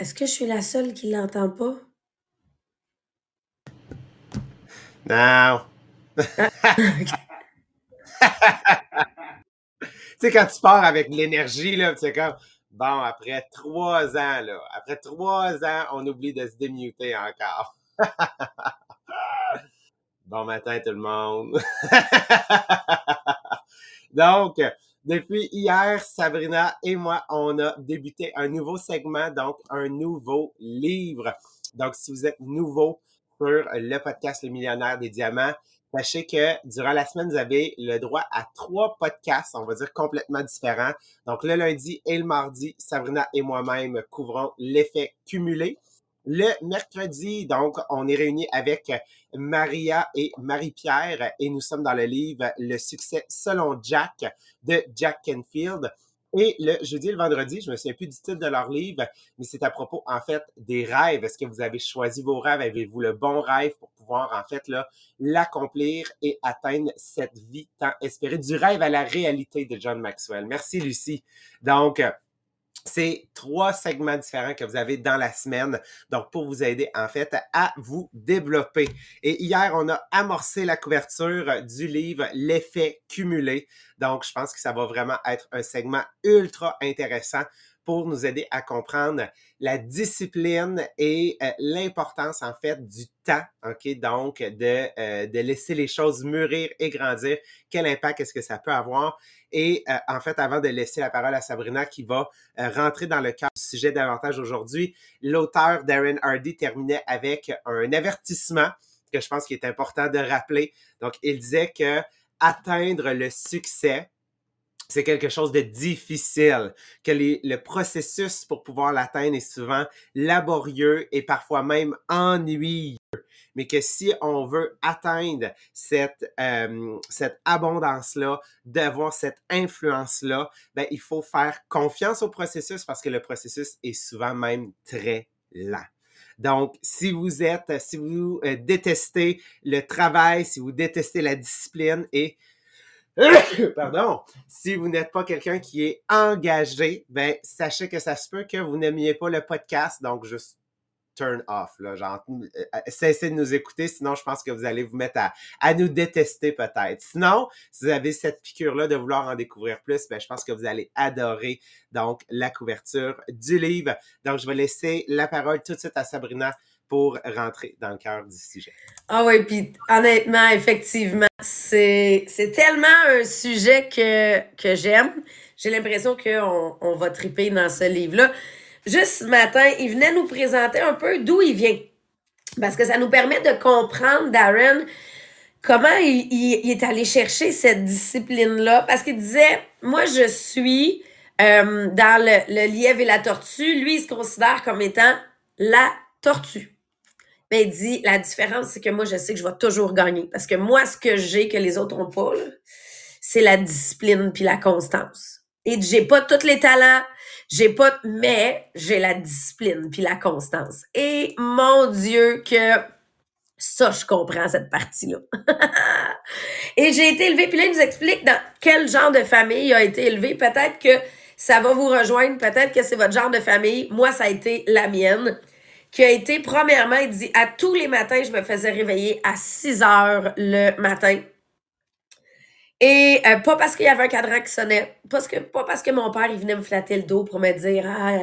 Est-ce que je suis la seule qui l'entend pas? Non. tu sais, quand tu pars avec l'énergie, là, tu sais, comme, bon, après trois ans, là, après trois ans, on oublie de se démuter encore. bon matin, tout le monde. Donc, depuis hier, Sabrina et moi, on a débuté un nouveau segment, donc un nouveau livre. Donc, si vous êtes nouveau sur le podcast Le Millionnaire des Diamants, sachez que durant la semaine, vous avez le droit à trois podcasts, on va dire complètement différents. Donc, le lundi et le mardi, Sabrina et moi-même couvrons l'effet cumulé. Le mercredi, donc, on est réunis avec Maria et Marie-Pierre et nous sommes dans le livre Le succès selon Jack de Jack Kenfield. Et le jeudi et le vendredi, je me souviens plus du titre de leur livre, mais c'est à propos, en fait, des rêves. Est-ce que vous avez choisi vos rêves? Avez-vous le bon rêve pour pouvoir, en fait, là, l'accomplir et atteindre cette vie tant espérée? Du rêve à la réalité de John Maxwell? Merci, Lucie. Donc, c'est trois segments différents que vous avez dans la semaine, donc pour vous aider en fait à vous développer. Et hier, on a amorcé la couverture du livre L'effet cumulé. Donc, je pense que ça va vraiment être un segment ultra intéressant pour nous aider à comprendre la discipline et euh, l'importance en fait du temps, ok, donc de, euh, de laisser les choses mûrir et grandir. Quel impact est-ce que ça peut avoir? Et euh, en fait, avant de laisser la parole à Sabrina qui va rentrer dans le cadre du sujet davantage aujourd'hui, l'auteur Darren Hardy terminait avec un avertissement que je pense qu'il est important de rappeler. Donc, il disait que atteindre le succès, c'est quelque chose de difficile, que le processus pour pouvoir l'atteindre est souvent laborieux et parfois même ennuyeux, mais que si on veut atteindre cette, euh, cette abondance-là, d'avoir cette influence-là, ben, il faut faire confiance au processus parce que le processus est souvent même très lent. Donc, si vous êtes, si vous euh, détestez le travail, si vous détestez la discipline et Pardon. Si vous n'êtes pas quelqu'un qui est engagé, ben sachez que ça se peut que vous n'aimiez pas le podcast, donc juste turn off. Là, genre, euh, cessez de nous écouter, sinon je pense que vous allez vous mettre à, à nous détester peut-être. Sinon, si vous avez cette piqûre-là de vouloir en découvrir plus, ben, je pense que vous allez adorer donc la couverture du livre. Donc, je vais laisser la parole tout de suite à Sabrina pour rentrer dans le cœur du sujet. Ah oui, puis honnêtement, effectivement, c'est, tellement un sujet que, j'aime. J'ai l'impression qu'on on va triper dans ce livre-là. Juste ce matin, il venait nous présenter un peu d'où il vient. Parce que ça nous permet de comprendre, Darren, comment il, il, est allé chercher cette discipline-là. Parce qu'il disait, moi, je suis euh, dans le, le lièvre et la tortue. Lui, il se considère comme étant la tortue. Mais il dit, la différence, c'est que moi, je sais que je vais toujours gagner. Parce que moi, ce que j'ai que les autres n'ont pas, c'est la discipline puis la constance. Et j'ai pas tous les talents, j'ai pas, mais j'ai la discipline puis la constance. Et mon Dieu que ça, je comprends cette partie-là. Et j'ai été élevée, puis là, il nous explique dans quel genre de famille il a été élevé. Peut-être que ça va vous rejoindre, peut-être que c'est votre genre de famille. Moi, ça a été la mienne qui a été, premièrement, il dit, à tous les matins, je me faisais réveiller à 6 heures le matin. Et euh, pas parce qu'il y avait un cadran qui sonnait, parce que, pas parce que mon père, il venait me flatter le dos pour me dire, ah,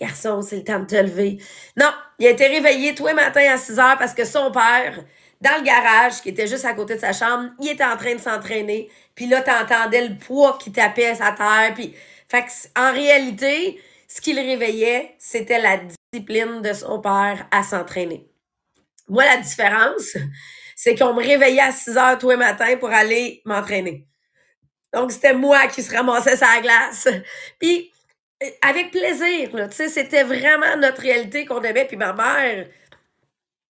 garçon, c'est le temps de te lever. Non, il a été réveillé tous les matins à 6 heures parce que son père, dans le garage, qui était juste à côté de sa chambre, il était en train de s'entraîner. Puis là, t'entendais le poids qui tapait à sa terre. Puis, fait que, en réalité, ce qui le réveillait, c'était la discipline de son père à s'entraîner. Moi, la différence, c'est qu'on me réveillait à 6 heures tous les matins pour aller m'entraîner. Donc, c'était moi qui se ramassais sa glace. Puis, avec plaisir, tu sais, c'était vraiment notre réalité qu'on aimait. Puis ma mère,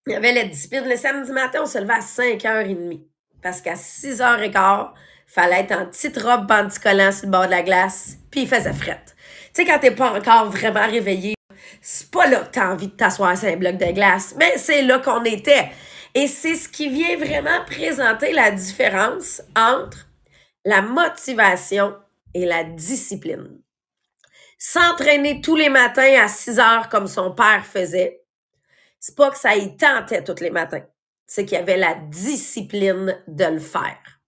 il y avait la discipline. Le samedi matin, on se levait à 5h30. Parce qu'à 6h15, fallait être en petite robe panticollant sur le bord de la glace, puis il faisait fret. Tu sais, quand t'es pas encore vraiment réveillé, c'est pas là que t'as envie de t'asseoir sur un bloc de glace, mais c'est là qu'on était. Et c'est ce qui vient vraiment présenter la différence entre la motivation et la discipline. s'entraîner tous les matins à 6 heures comme son père faisait, c'est pas que ça y tentait tous les matins. C'est qu'il y avait la discipline de le faire.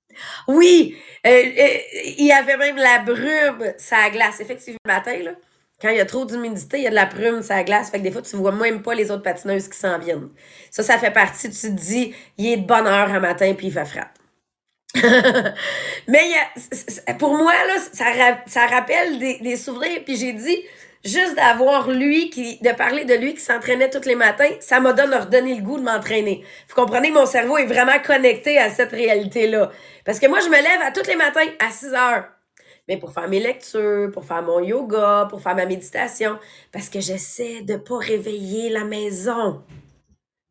Oui, euh, euh, il y avait même la brume, ça glace. Effectivement, le matin, là, quand il y a trop d'humidité, il y a de la brume, ça glace. Fait que des fois, tu vois même pas les autres patineuses qui s'en viennent. Ça, ça fait partie, tu te dis, il est de bonne heure un matin, puis il fait frappe. Mais pour moi, là, ça, rappelle des, des souvenirs. Puis j'ai dit, juste d'avoir lui, qui, de parler de lui qui s'entraînait tous les matins, ça m'a donné, redonné le goût de m'entraîner. Vous comprenez, mon cerveau est vraiment connecté à cette réalité-là. Parce que moi, je me lève à tous les matins à 6 heures. Pour faire mes lectures, pour faire mon yoga, pour faire ma méditation, parce que j'essaie de pas réveiller la maison.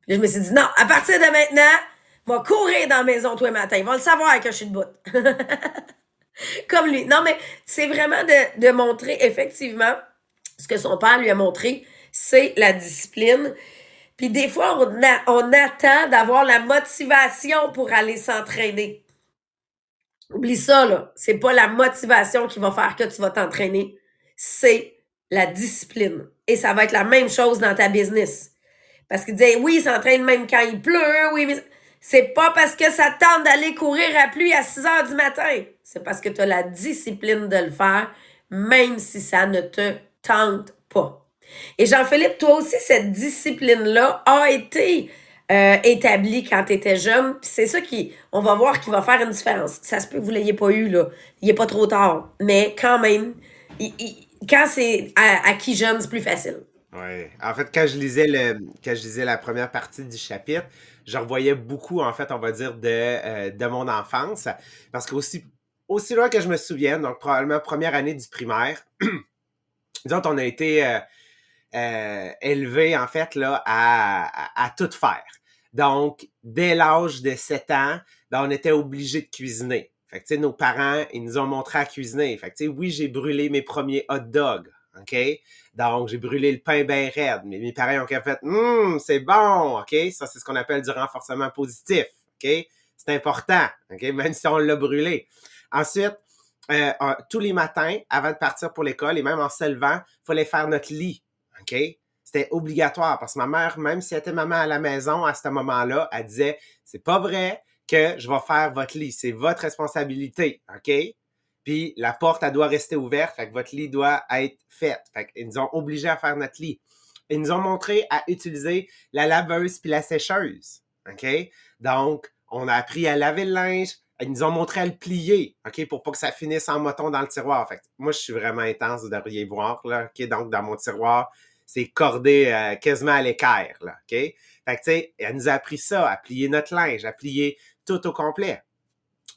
Là, je me suis dit, non, à partir de maintenant, va courir dans la maison tous les matins. Ils vont le savoir que je suis debout. Comme lui. Non, mais c'est vraiment de, montrer effectivement ce que son père lui a montré, c'est la discipline. Puis des fois, on attend d'avoir la motivation pour aller s'entraîner. Oublie ça, là. C'est pas la motivation qui va faire que tu vas t'entraîner. C'est la discipline. Et ça va être la même chose dans ta business. Parce qu'il disait, oui, il s'entraîne même quand il pleut, oui, mais c'est pas parce que ça tente d'aller courir à pluie à 6 heures du matin. C'est parce que tu as la discipline de le faire, même si ça ne te tente pas. Et Jean-Philippe, toi aussi, cette discipline-là a été euh, établie quand tu étais jeune. c'est ça qui, on va voir, qui va faire une différence. Ça se peut que vous l'ayez pas eu, là. Il n'est pas trop tard. Mais quand même, quand c'est à, qui jeune, c'est plus facile. Oui. En fait, quand je lisais le, quand je lisais la première partie du chapitre, je revoyais beaucoup, en fait, on va dire, de, euh, de mon enfance. Parce qu'aussi aussi loin que je me souvienne, donc probablement première année du primaire, disons, on a été euh, élevé, en fait, là, à, à, tout faire. Donc, dès l'âge de 7 ans, ben, on était obligé de cuisiner. Fait que, nos parents, ils nous ont montré à cuisiner. Fait que, oui, j'ai brûlé mes premiers hot dogs. OK? Donc, j'ai brûlé le pain bien raide. Mais mes parents ont fait, hum, c'est bon. OK? Ça, c'est ce qu'on appelle du renforcement positif. OK? C'est important. OK? Même si on l'a brûlé. Ensuite, euh, tous les matins, avant de partir pour l'école et même en se levant, il fallait faire notre lit. OK? C'était obligatoire parce que ma mère, même si elle était maman à la maison à ce moment-là, elle disait c'est pas vrai que je vais faire votre lit, c'est votre responsabilité. OK? Puis la porte, elle doit rester ouverte, fait que votre lit doit être fait. Fait qu'ils nous ont obligés à faire notre lit. Ils nous ont montré à utiliser la laveuse puis la sécheuse. OK? Donc, on a appris à laver le linge, ils nous ont montré à le plier, OK, pour pas que ça finisse en moton dans le tiroir. Fait moi, je suis vraiment intense, vous devriez voir, là, OK? Donc, dans mon tiroir, c'est cordé euh, quasiment à l'équerre, là, OK? Fait que, tu sais, elle nous a appris ça, à plier notre linge, à plier tout au complet.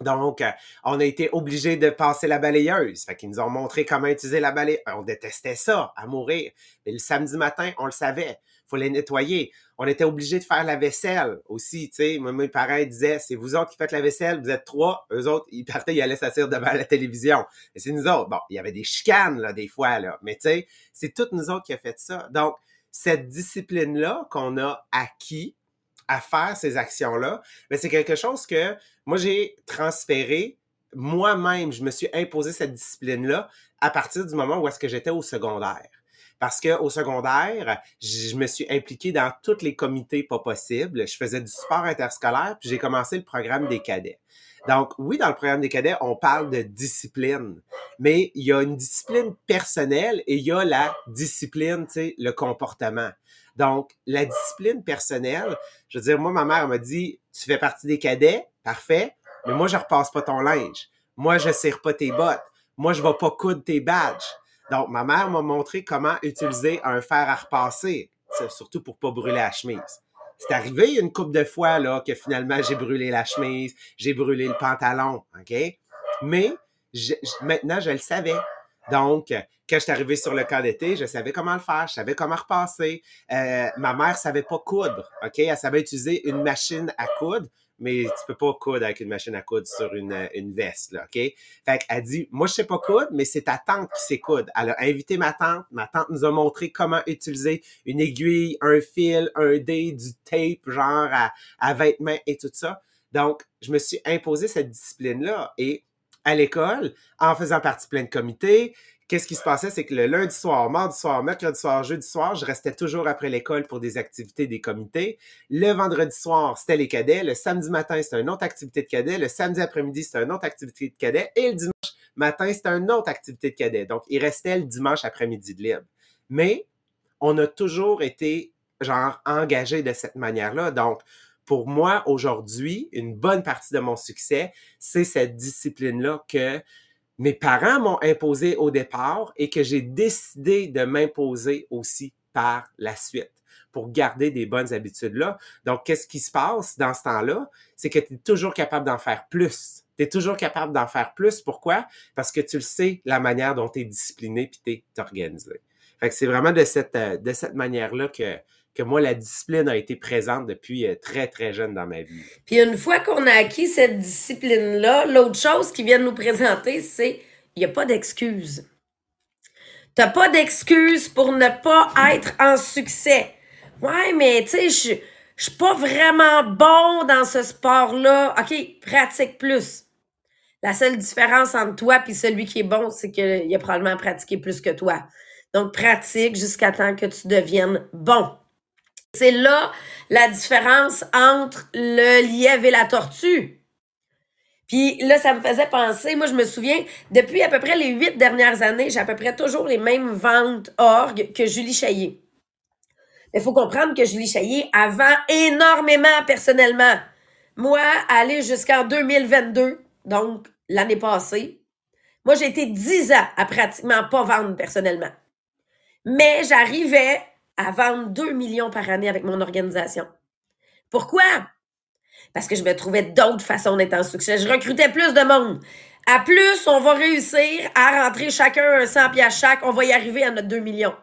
Donc, euh, on a été obligé de passer la balayeuse. Fait qu'ils nous ont montré comment utiliser la balayeuse. On détestait ça, à mourir. Mais le samedi matin, on le savait faut les nettoyer. On était obligé de faire la vaisselle aussi, tu sais. Mes parents disaient, c'est vous autres qui faites la vaisselle, vous êtes trois. Eux autres, ils partaient, ils allaient s'asseoir devant la télévision. C'est nous autres. Bon, il y avait des chicanes, là, des fois, là. Mais tu sais, c'est toutes nous autres qui a fait ça. Donc, cette discipline-là qu'on a acquis à faire ces actions-là, mais c'est quelque chose que moi, j'ai transféré moi-même. Je me suis imposé cette discipline-là à partir du moment où est-ce que j'étais au secondaire parce qu'au secondaire, je me suis impliqué dans tous les comités pas possibles. Je faisais du sport interscolaire, puis j'ai commencé le programme des cadets. Donc, oui, dans le programme des cadets, on parle de discipline, mais il y a une discipline personnelle et il y a la discipline, tu sais, le comportement. Donc, la discipline personnelle, je veux dire, moi, ma mère m'a dit, tu fais partie des cadets, parfait, mais moi, je repasse pas ton linge. Moi, je serre pas tes bottes. Moi, je vais pas coudre tes badges. Donc, ma mère m'a montré comment utiliser un fer à repasser, surtout pour pas brûler la chemise. C'est arrivé une couple de fois là, que finalement j'ai brûlé la chemise, j'ai brûlé le pantalon, OK? Mais maintenant, je le savais. Donc, quand je suis arrivé sur le camp d'été, je savais comment le faire, je savais comment repasser. Euh, ma mère savait pas coudre, OK? Elle savait utiliser une machine à coudre, mais tu peux pas coudre avec une machine à coudre sur une, une veste, là, OK? Fait dit, moi, je sais pas coudre, mais c'est ta tante qui sait coudre. Elle a invité ma tante. Ma tante nous a montré comment utiliser une aiguille, un fil, un dé, du tape, genre à, à vêtements et tout ça. Donc, je me suis imposé cette discipline-là. Et à l'école, en faisant partie plein de comités, qu'est-ce qui se passait, c'est que le lundi soir, mardi soir, mercredi soir, jeudi soir, je restais toujours après l'école pour des activités des comités. Le vendredi soir, c'était les cadets. Le samedi matin, c'était une autre activité de cadet. Le samedi après-midi, c'était une autre activité de cadet. Et le dimanche matin, c'était une autre activité de cadet. Donc, il restait le dimanche après-midi de libre. Mais on a toujours été, genre, engagé de cette manière-là. Donc, pour moi, aujourd'hui, une bonne partie de mon succès, c'est cette discipline-là que mes parents m'ont imposé au départ et que j'ai décidé de m'imposer aussi par la suite pour garder des bonnes habitudes-là. Donc, qu'est-ce qui se passe dans ce temps-là? C'est que tu es toujours capable d'en faire plus. Tu es toujours capable d'en faire plus. Pourquoi? Parce que tu le sais, la manière dont tu es discipliné puis tu es organisé. Fait que c'est vraiment de cette, euh, de cette manière-là que, que moi, la discipline a été présente depuis euh, très, très jeune dans ma vie. Puis une fois qu'on a acquis cette discipline-là, l'autre chose qu'ils viennent nous présenter, c'est il n'y a pas d'excuse. T'as pas d'excuse pour ne pas être en succès. Ouais, mais tu sais, je suis pas vraiment bon dans ce sport-là. OK, pratique plus. La seule différence entre toi et celui qui est bon, c'est qu'il a probablement pratiqué plus que toi. Donc, pratique jusqu'à temps que tu deviennes bon. C'est là la différence entre le lièvre et la tortue. Puis là, ça me faisait penser, moi je me souviens, depuis à peu près les huit dernières années, j'ai à peu près toujours les mêmes ventes org que Julie Chaillé. Il faut comprendre que Julie Chaillé avant énormément personnellement. Moi, aller jusqu'en 2022, donc l'année passée, moi j'ai été dix ans à pratiquement pas vendre personnellement. Mais j'arrivais à vendre 2 millions par année avec mon organisation. Pourquoi? Parce que je me trouvais d'autres façons d'être en succès. Je recrutais plus de monde. À plus, on va réussir à rentrer chacun un 100 pièces chaque. On va y arriver à notre 2 millions.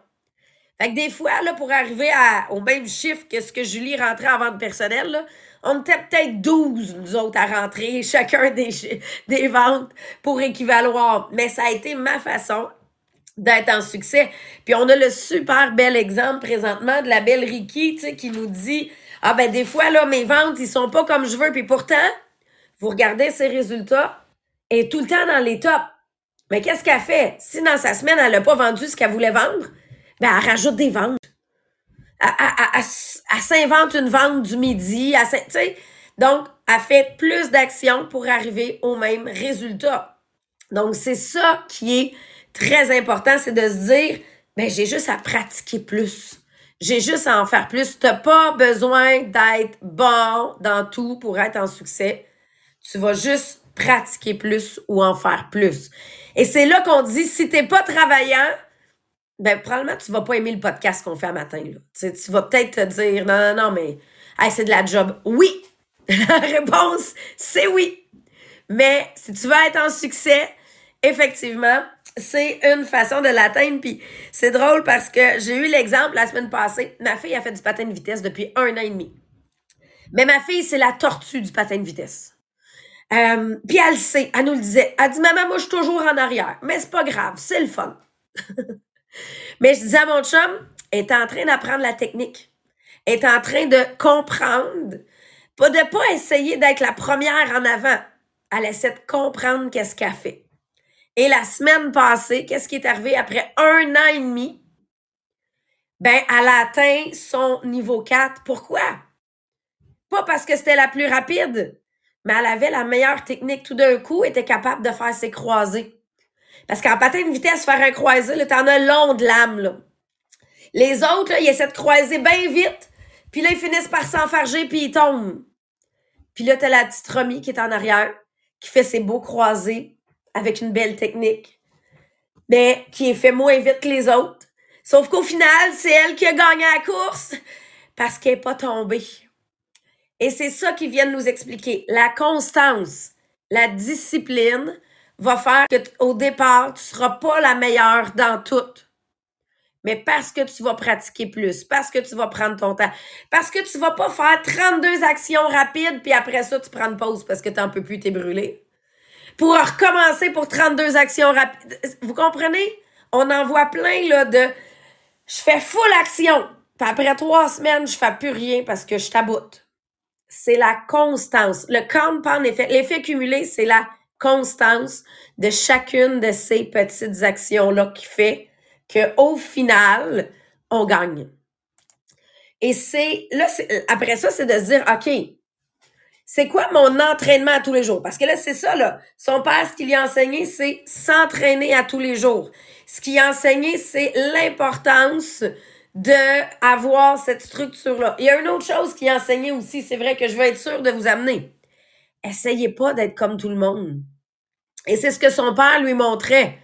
Fait que des fois, pour arriver à, au même chiffre que ce que Julie rentrait en vente personnelle, on était peut-être 12, nous autres, à rentrer chacun des, des ventes pour équivaloir. Mais ça a été ma façon d'être en succès. Puis on a le super bel exemple présentement de la belle Ricky, tu sais, qui nous dit Ah ben des fois, là, mes ventes, ils sont pas comme je veux. Puis pourtant, vous regardez ses résultats, elle est tout le temps dans les tops. Mais qu'est-ce qu'elle fait? Si dans sa semaine, elle n'a pas vendu ce qu'elle voulait vendre, ben elle rajoute des ventes. Elle, s'invente une vente du midi. sais. Donc, elle fait plus d'actions pour arriver au même résultat. Donc, c'est ça qui est très important, c'est de se dire, ben, j'ai juste à pratiquer plus. J'ai juste à en faire plus. Tu n'as pas besoin d'être bon dans tout pour être en succès. Tu vas juste pratiquer plus ou en faire plus. Et c'est là qu'on dit, si t'es pas travaillant, ben, probablement, tu vas pas aimer le podcast qu'on fait à matin. Tu, vas peut-être te dire, non, non, non, mais, c'est de la job. Oui! la réponse, c'est oui. Mais si tu veux être en succès, effectivement, c'est une façon de l'atteindre. Puis c'est drôle parce que j'ai eu l'exemple la semaine passée. Ma fille a fait du patin de vitesse depuis un an et demi. Mais ma fille, c'est la tortue du patin de vitesse. Euh, puis elle le sait, elle nous le disait. Elle dit Maman, moi, je suis toujours en arrière. Mais c'est pas grave, c'est le fun. Mais je disais à mon chum, elle est en train d'apprendre la technique. Elle est en train de comprendre. Pas de pas essayer d'être la première en avant. Elle essaie de comprendre qu'est-ce qu'elle fait. Et la semaine passée, qu'est-ce qui est arrivé après un an et demi? Ben, elle a atteint son niveau 4. Pourquoi? Pas parce que c'était la plus rapide, mais elle avait la meilleure technique. Tout d'un coup, elle était capable de faire ses croisés. Parce qu'en patin de vitesse, faire un croisé, là, t'en as long de lame, là. Les autres, là, ils essaient de croiser bien vite, puis là, ils finissent par s'enfarger, puis ils tombent. Puis là, t'as la petite Romy qui est en arrière, qui fait ses beaux croisés, avec une belle technique, mais qui est fait moins vite que les autres. Sauf qu'au final, c'est elle qui a gagné la course parce qu'elle n'est pas tombée. Et c'est ça qu'ils viennent nous expliquer. La constance, la discipline va faire que au départ, tu seras pas la meilleure dans tout. Mais parce que tu vas pratiquer plus, parce que tu vas prendre ton temps, parce que tu vas pas faire 32 actions rapides puis après ça tu prends une pause parce que tu n'en peux plus, t'es brûlé pour recommencer pour 32 actions rapides. Vous comprenez? On en voit plein là, de je fais full action. Puis après trois semaines, je fais plus rien parce que je taboute. C'est la constance. Le compound effet. L'effet cumulé, c'est la constance de chacune de ces petites actions-là qui fait qu'au final, on gagne. Et c'est, là, après ça, c'est de se dire, OK, c'est quoi mon entraînement à tous les jours? Parce que là, c'est ça, là. Son père, ce qu'il a enseigné, c'est s'entraîner à tous les jours. Ce qu'il a enseigné, c'est l'importance de avoir cette structure-là. Il y a une autre chose qu'il a enseigné aussi, c'est vrai que je veux être sûre de vous amener. Essayez pas d'être comme tout le monde. Et c'est ce que son père lui montrait.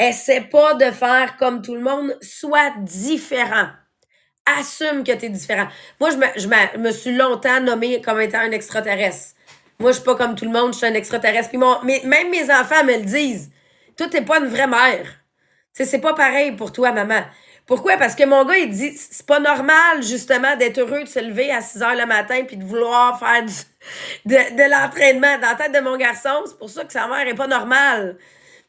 Essaie pas de faire comme tout le monde, sois différent. Assume que tu es différent. Moi, je me, je, me, suis longtemps nommée comme étant un extraterrestre. Moi, je suis pas comme tout le monde, je suis un extraterrestre. Puis mon, mais, même mes enfants me le disent. Toi, t'es pas une vraie mère. Tu c'est pas pareil pour toi, maman. Pourquoi? Parce que mon gars, il dit, c'est pas normal, justement, d'être heureux de se lever à 6 heures le matin puis de vouloir faire de, de l'entraînement. Dans la tête de mon garçon, c'est pour ça que sa mère est pas normale.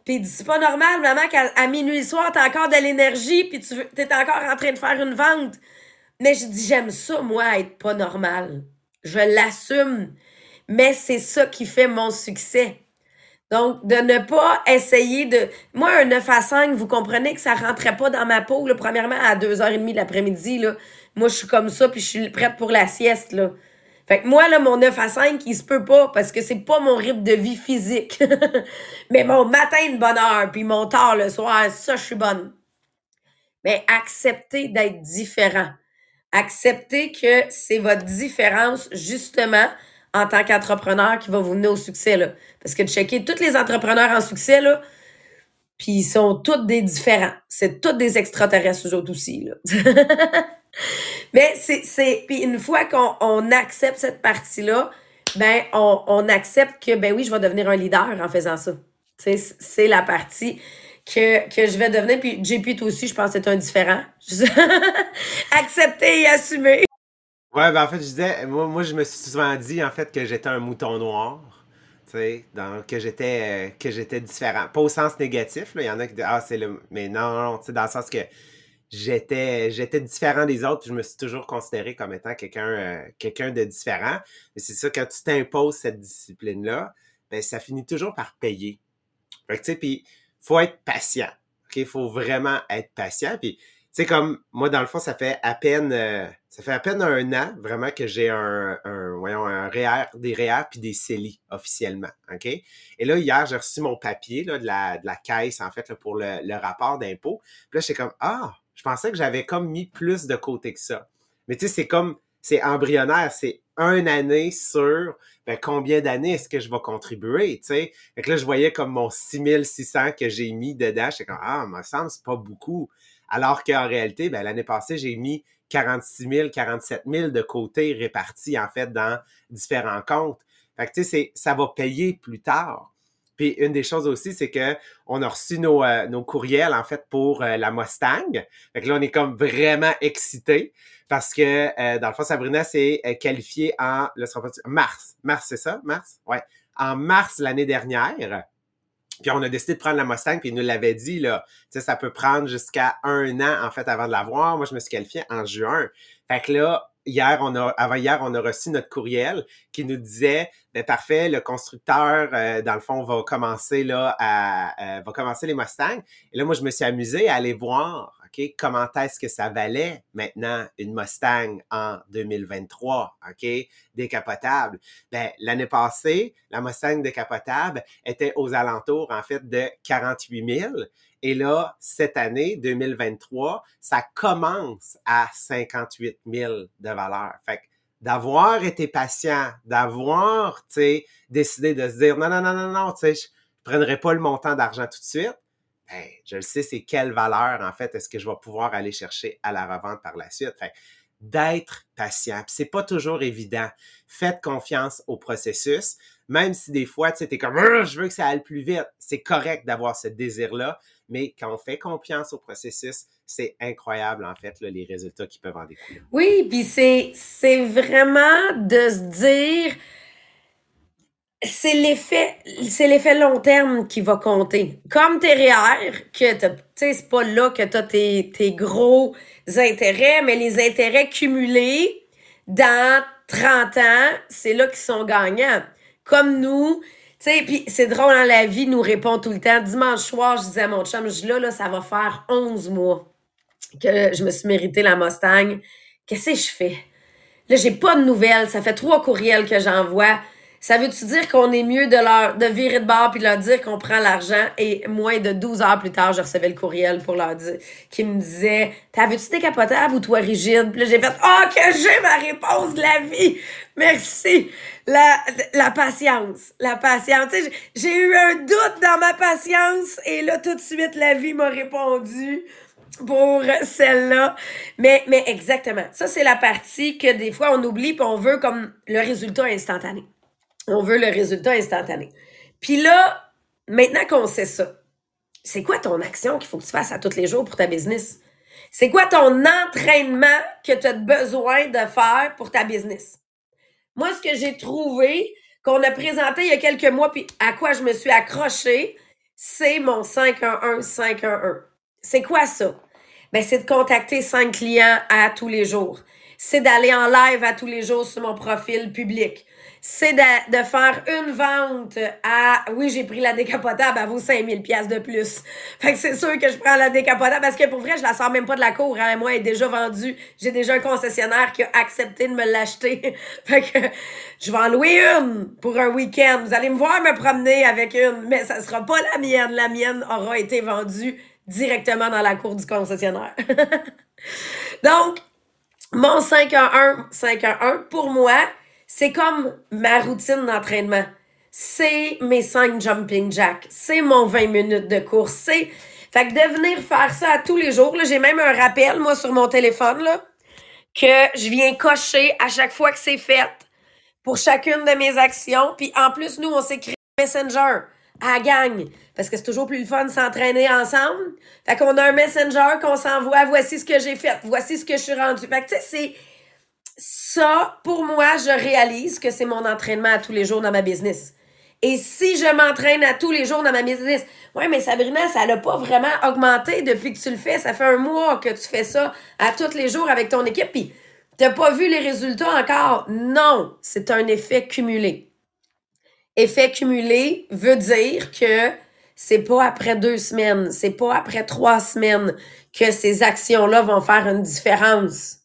Puis il dit, c'est pas normal, maman, qu'à minuit soir, t'as encore de l'énergie puis tu t'es encore en train de faire une vente. Mais je dis, j'aime ça, moi, être pas normal. Je l'assume. Mais c'est ça qui fait mon succès. Donc, de ne pas essayer de... Moi, un 9 à 5, vous comprenez que ça rentrait pas dans ma peau, premièrement, à 2h30 de l'après-midi, là. Moi, je suis comme ça, puis je suis prête pour la sieste, là. Fait que moi, là, mon 9 à 5, il se peut pas, parce que c'est pas mon rythme de vie physique. Mais mon matin de bonne heure, puis mon tard le soir, ça, je suis bonne. Mais acceptez d'être différent. Acceptez que c'est votre différence, justement, en tant qu'entrepreneur qui va vous mener au succès. Là. Parce que checker tous les entrepreneurs en succès, là, puis ils sont tous des différents. C'est tous des extraterrestres, eux autres aussi. Là. Mais c'est. Puis une fois qu'on on accepte cette partie-là, ben on, on accepte que ben oui, je vais devenir un leader en faisant ça. C'est, la partie que, que je vais devenir. Puis JP, toi aussi, je pense que c'est un différent. Accepter et assumer. Ouais, ben en fait, je disais, moi, moi je me suis souvent dit en fait que j'étais un mouton noir. Donc que j'étais que j'étais différent. Pas au sens négatif, là. Il y en a qui disent Ah, c'est le. Mais non, non, sais, dans le sens que j'étais j'étais différent des autres, je me suis toujours considéré comme étant quelqu'un euh, quelqu'un de différent. Mais c'est ça, quand tu t'imposes cette discipline-là, ben ça finit toujours par payer. Fait que tu sais, puis faut être patient. OK? Faut vraiment être patient. Puis sais, comme moi, dans le fond, ça fait à peine euh, ça fait à peine un an vraiment que j'ai un, un, voyons, un REER, des REER puis des CELI officiellement. OK? Et là, hier, j'ai reçu mon papier là, de, la, de la caisse, en fait, là, pour le, le rapport d'impôt. Puis là, j'étais comme Ah, je pensais que j'avais comme mis plus de côté que ça. Mais tu sais, c'est comme c'est embryonnaire, c'est une année sur ben, combien d'années est-ce que je vais contribuer, tu sais? Fait que là, je voyais comme mon 6600 que j'ai mis dedans, j'étais comme, ah, me semble, c'est pas beaucoup. Alors qu'en réalité, ben, l'année passée, j'ai mis 46 000, 47 000 de côté répartis, en fait, dans différents comptes. Fait que, tu sais, ça va payer plus tard. Puis une des choses aussi, c'est que on a reçu nos, euh, nos courriels, en fait, pour euh, la Mustang. Fait que là, on est comme vraiment excités parce que, euh, dans le fond, Sabrina s'est qualifiée en, là, mars. Mars, c'est ça? Mars? Ouais. En mars l'année dernière. Puis on a décidé de prendre la Mustang, puis il nous l'avait dit, là, tu sais, ça peut prendre jusqu'à un an, en fait, avant de l'avoir. Moi, je me suis qualifié en juin. Fait que là, hier, on a, avant hier, on a reçu notre courriel qui nous disait, ben parfait, le constructeur, euh, dans le fond, va commencer euh, va commencer les Mustangs. Et là, moi, je me suis amusé à aller voir comment est-ce que ça valait maintenant une Mustang en 2023, OK, décapotable. Ben, l'année passée, la Mustang décapotable était aux alentours, en fait, de 48 000. Et là, cette année, 2023, ça commence à 58 000 de valeur. Fait d'avoir été patient, d'avoir, tu sais, décidé de se dire, non, non, non, non, non, tu sais, je prendrai pas le montant d'argent tout de suite je le sais, c'est quelle valeur, en fait, est-ce que je vais pouvoir aller chercher à la revente par la suite. Fait, d'être patient. c'est pas toujours évident. Faites confiance au processus, même si des fois, tu es comme, je veux que ça aille plus vite. C'est correct d'avoir ce désir-là, mais quand on fait confiance au processus, c'est incroyable, en fait, les résultats qui peuvent en découler. Oui, puis c'est, vraiment de se dire, c'est l'effet c'est l'effet long terme qui va compter. Comme tes REER, que tu sais, c'est pas là que tu as tes, tes gros intérêts, mais les intérêts cumulés dans 30 ans, c'est là qu'ils sont gagnants. Comme nous, sais, puis c'est drôle, hein, la vie nous répond tout le temps. Dimanche soir, je disais à mon chum, je là, là, ça va faire 11 mois que je me suis mérité la Mustang. Qu'est-ce que je fais? Là, j'ai pas de nouvelles. Ça fait trois courriels que j'envoie. Ça veut-tu dire qu'on est mieux de leur de virer de bord puis de leur dire qu'on prend l'argent et moins de 12 heures plus tard, je recevais le courriel pour leur dire qui me disait T'avais-tu décapotable ou toi rigide? Puis là, j'ai fait Oh que j'ai ma réponse de la vie! Merci! La, la patience. La patience. J'ai eu un doute dans ma patience et là, tout de suite, la vie m'a répondu pour celle-là. Mais, mais exactement. Ça, c'est la partie que des fois, on oublie puis on veut comme le résultat instantané. On veut le résultat instantané. Puis là, maintenant qu'on sait ça, c'est quoi ton action qu'il faut que tu fasses à tous les jours pour ta business? C'est quoi ton entraînement que tu as besoin de faire pour ta business? Moi, ce que j'ai trouvé, qu'on a présenté il y a quelques mois, puis à quoi je me suis accrochée, c'est mon 511-511. C'est quoi ça? Ben, c'est de contacter cinq clients à tous les jours. C'est d'aller en live à tous les jours sur mon profil public. C'est de, de, faire une vente à oui j'ai pris la décapotable à vaut 5000 pièces de plus. Fait que c'est sûr que je prends la décapotable parce que pour vrai je la sors même pas de la cour hein. moi elle est déjà vendue. J'ai déjà un concessionnaire qui a accepté de me l'acheter. Fait que je vais en louer une pour un week-end. Vous allez me voir me promener avec une mais ça sera pas la mienne. La mienne aura été vendue directement dans la cour du concessionnaire. Donc mon 5 à 1 5 à 1 pour moi c'est comme ma routine d'entraînement. C'est mes 5 jumping jacks. C'est mon 20 minutes de course. C'est. Fait que de venir faire ça à tous les jours, j'ai même un rappel, moi, sur mon téléphone, là, que je viens cocher à chaque fois que c'est fait pour chacune de mes actions. Puis en plus, nous, on s'écrit Messenger à gang. Parce que c'est toujours plus le fun de s'entraîner ensemble. Fait qu'on a un Messenger qu'on s'envoie. Voici ce que j'ai fait. Voici ce que je suis rendu. Fait que tu sais, c'est ça, pour moi, je réalise que c'est mon entraînement à tous les jours dans ma business. Et si je m'entraîne à tous les jours dans ma business, ouais, mais Sabrina, ça n'a pas vraiment augmenté depuis que tu le fais. Ça fait un mois que tu fais ça à tous les jours avec ton équipe, puis t'as pas vu les résultats encore. Non, c'est un effet cumulé. Effet cumulé veut dire que c'est pas après deux semaines, c'est pas après trois semaines que ces actions-là vont faire une différence.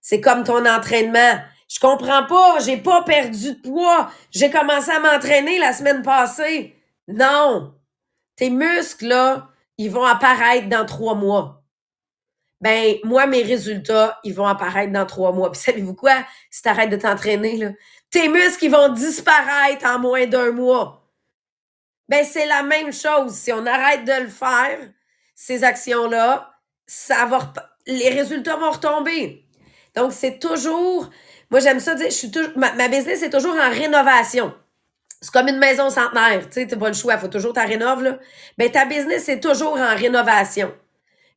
C'est comme ton entraînement. Je comprends pas, j'ai pas perdu de poids. J'ai commencé à m'entraîner la semaine passée. Non. Tes muscles, là, ils vont apparaître dans trois mois. Ben, moi, mes résultats, ils vont apparaître dans trois mois. Puis savez-vous quoi? Si t'arrêtes de t'entraîner, là, tes muscles, ils vont disparaître en moins d'un mois. Ben, c'est la même chose. Si on arrête de le faire, ces actions-là, ça va, les résultats vont retomber. Donc, c'est toujours, moi j'aime ça dire, je suis toujours, ma, business est toujours en rénovation. C'est comme une maison centenaire, tu sais, t'as pas le choix, faut toujours ta rénover, là. Ben, ta business est toujours en rénovation.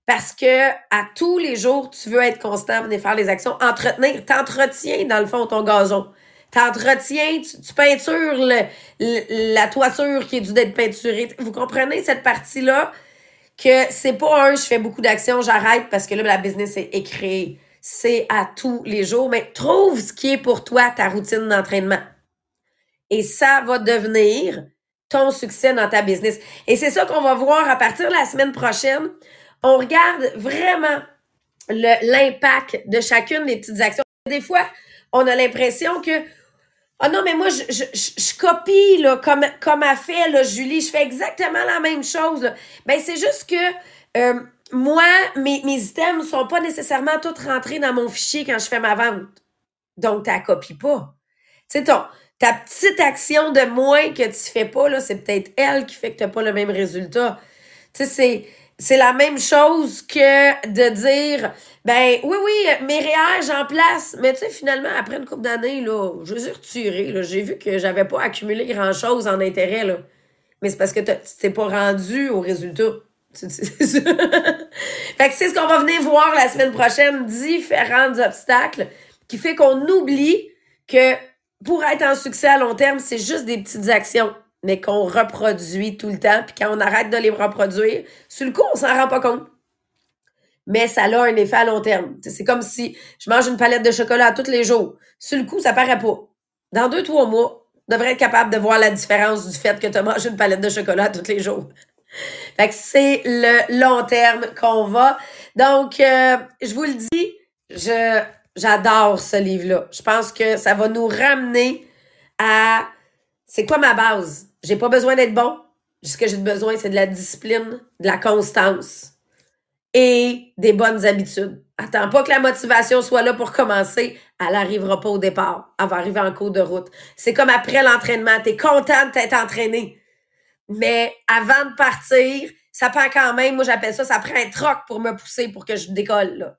Parce que à tous les jours, tu veux être constant, venir faire les actions, entretenir, t'entretiens dans le fond ton gazon. T'entretiens, tu, tu peintures le, la toiture qui est due d'être peinturée. Vous comprenez cette partie-là? Que c'est pas un, je fais beaucoup d'actions, j'arrête parce que là, la business est, est créée c'est à tous les jours. Mais trouve ce qui est pour toi ta routine d'entraînement. Et ça va devenir ton succès dans ta business. Et c'est ça qu'on va voir à partir de la semaine prochaine. On regarde vraiment l'impact de chacune des petites actions. Des fois, on a l'impression que oh non, mais moi, je, je, je, copie là, comme, comme a fait là, Julie. Je fais exactement la même chose. Ben, c'est juste que euh, moi, mes, mes items sont pas nécessairement tous rentrés dans mon fichier quand je fais ma vente. Donc, tu copies pas. Tu sais, ta petite action de moins que tu fais pas, là, c'est peut-être elle qui fait que tu n'as pas le même résultat. Tu sais, c'est, c'est la même chose que de dire, ben oui, oui, mes réels, j'en place. Mais tu sais, finalement, après une couple d'années, là, je les ai retirés. Là, j'ai vu que j'avais pas accumulé grand-chose en intérêt. Là. Mais c'est parce que tu t'es pas rendu au résultat. fait que c'est ce qu'on va venir voir la semaine prochaine, différents obstacles qui fait qu'on oublie que pour être en succès à long terme, c'est juste des petites actions, mais qu'on reproduit tout le temps. Puis quand on arrête de les reproduire, sur le coup, on s'en rend pas compte. Mais ça a un effet à long terme. C'est comme si je mange une palette de chocolat tous les jours. Sur le coup, ça paraît pas. Dans deux, trois mois, devrait être capable de voir la différence du fait que tu mangé une palette de chocolat tous les jours. Fait que c'est le long terme qu'on va. Donc, euh, je vous le dis, j'adore ce livre-là. Je pense que ça va nous ramener à c'est quoi ma base? J'ai pas besoin d'être bon. Ce que j'ai besoin, c'est de la discipline, de la constance et des bonnes habitudes. Attends pas que la motivation soit là pour commencer. Elle n'arrivera pas au départ. Elle va arriver en cours de route. C'est comme après l'entraînement. Tu es content de t'être entraîné. Mais avant de partir, ça prend quand même, moi j'appelle ça, ça prend un troc pour me pousser pour que je décolle. Là.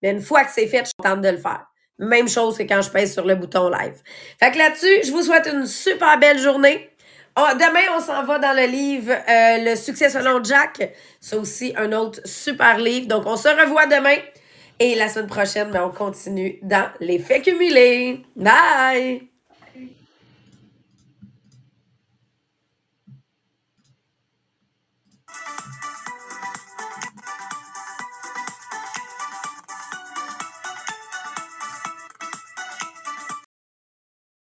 Mais une fois que c'est fait, je suis contente de le faire. Même chose que quand je pèse sur le bouton live. Fait que là-dessus, je vous souhaite une super belle journée. Oh, demain, on s'en va dans le livre euh, Le succès selon Jack. C'est aussi un autre super livre. Donc, on se revoit demain. Et la semaine prochaine, ben, on continue dans les faits cumulés. Bye!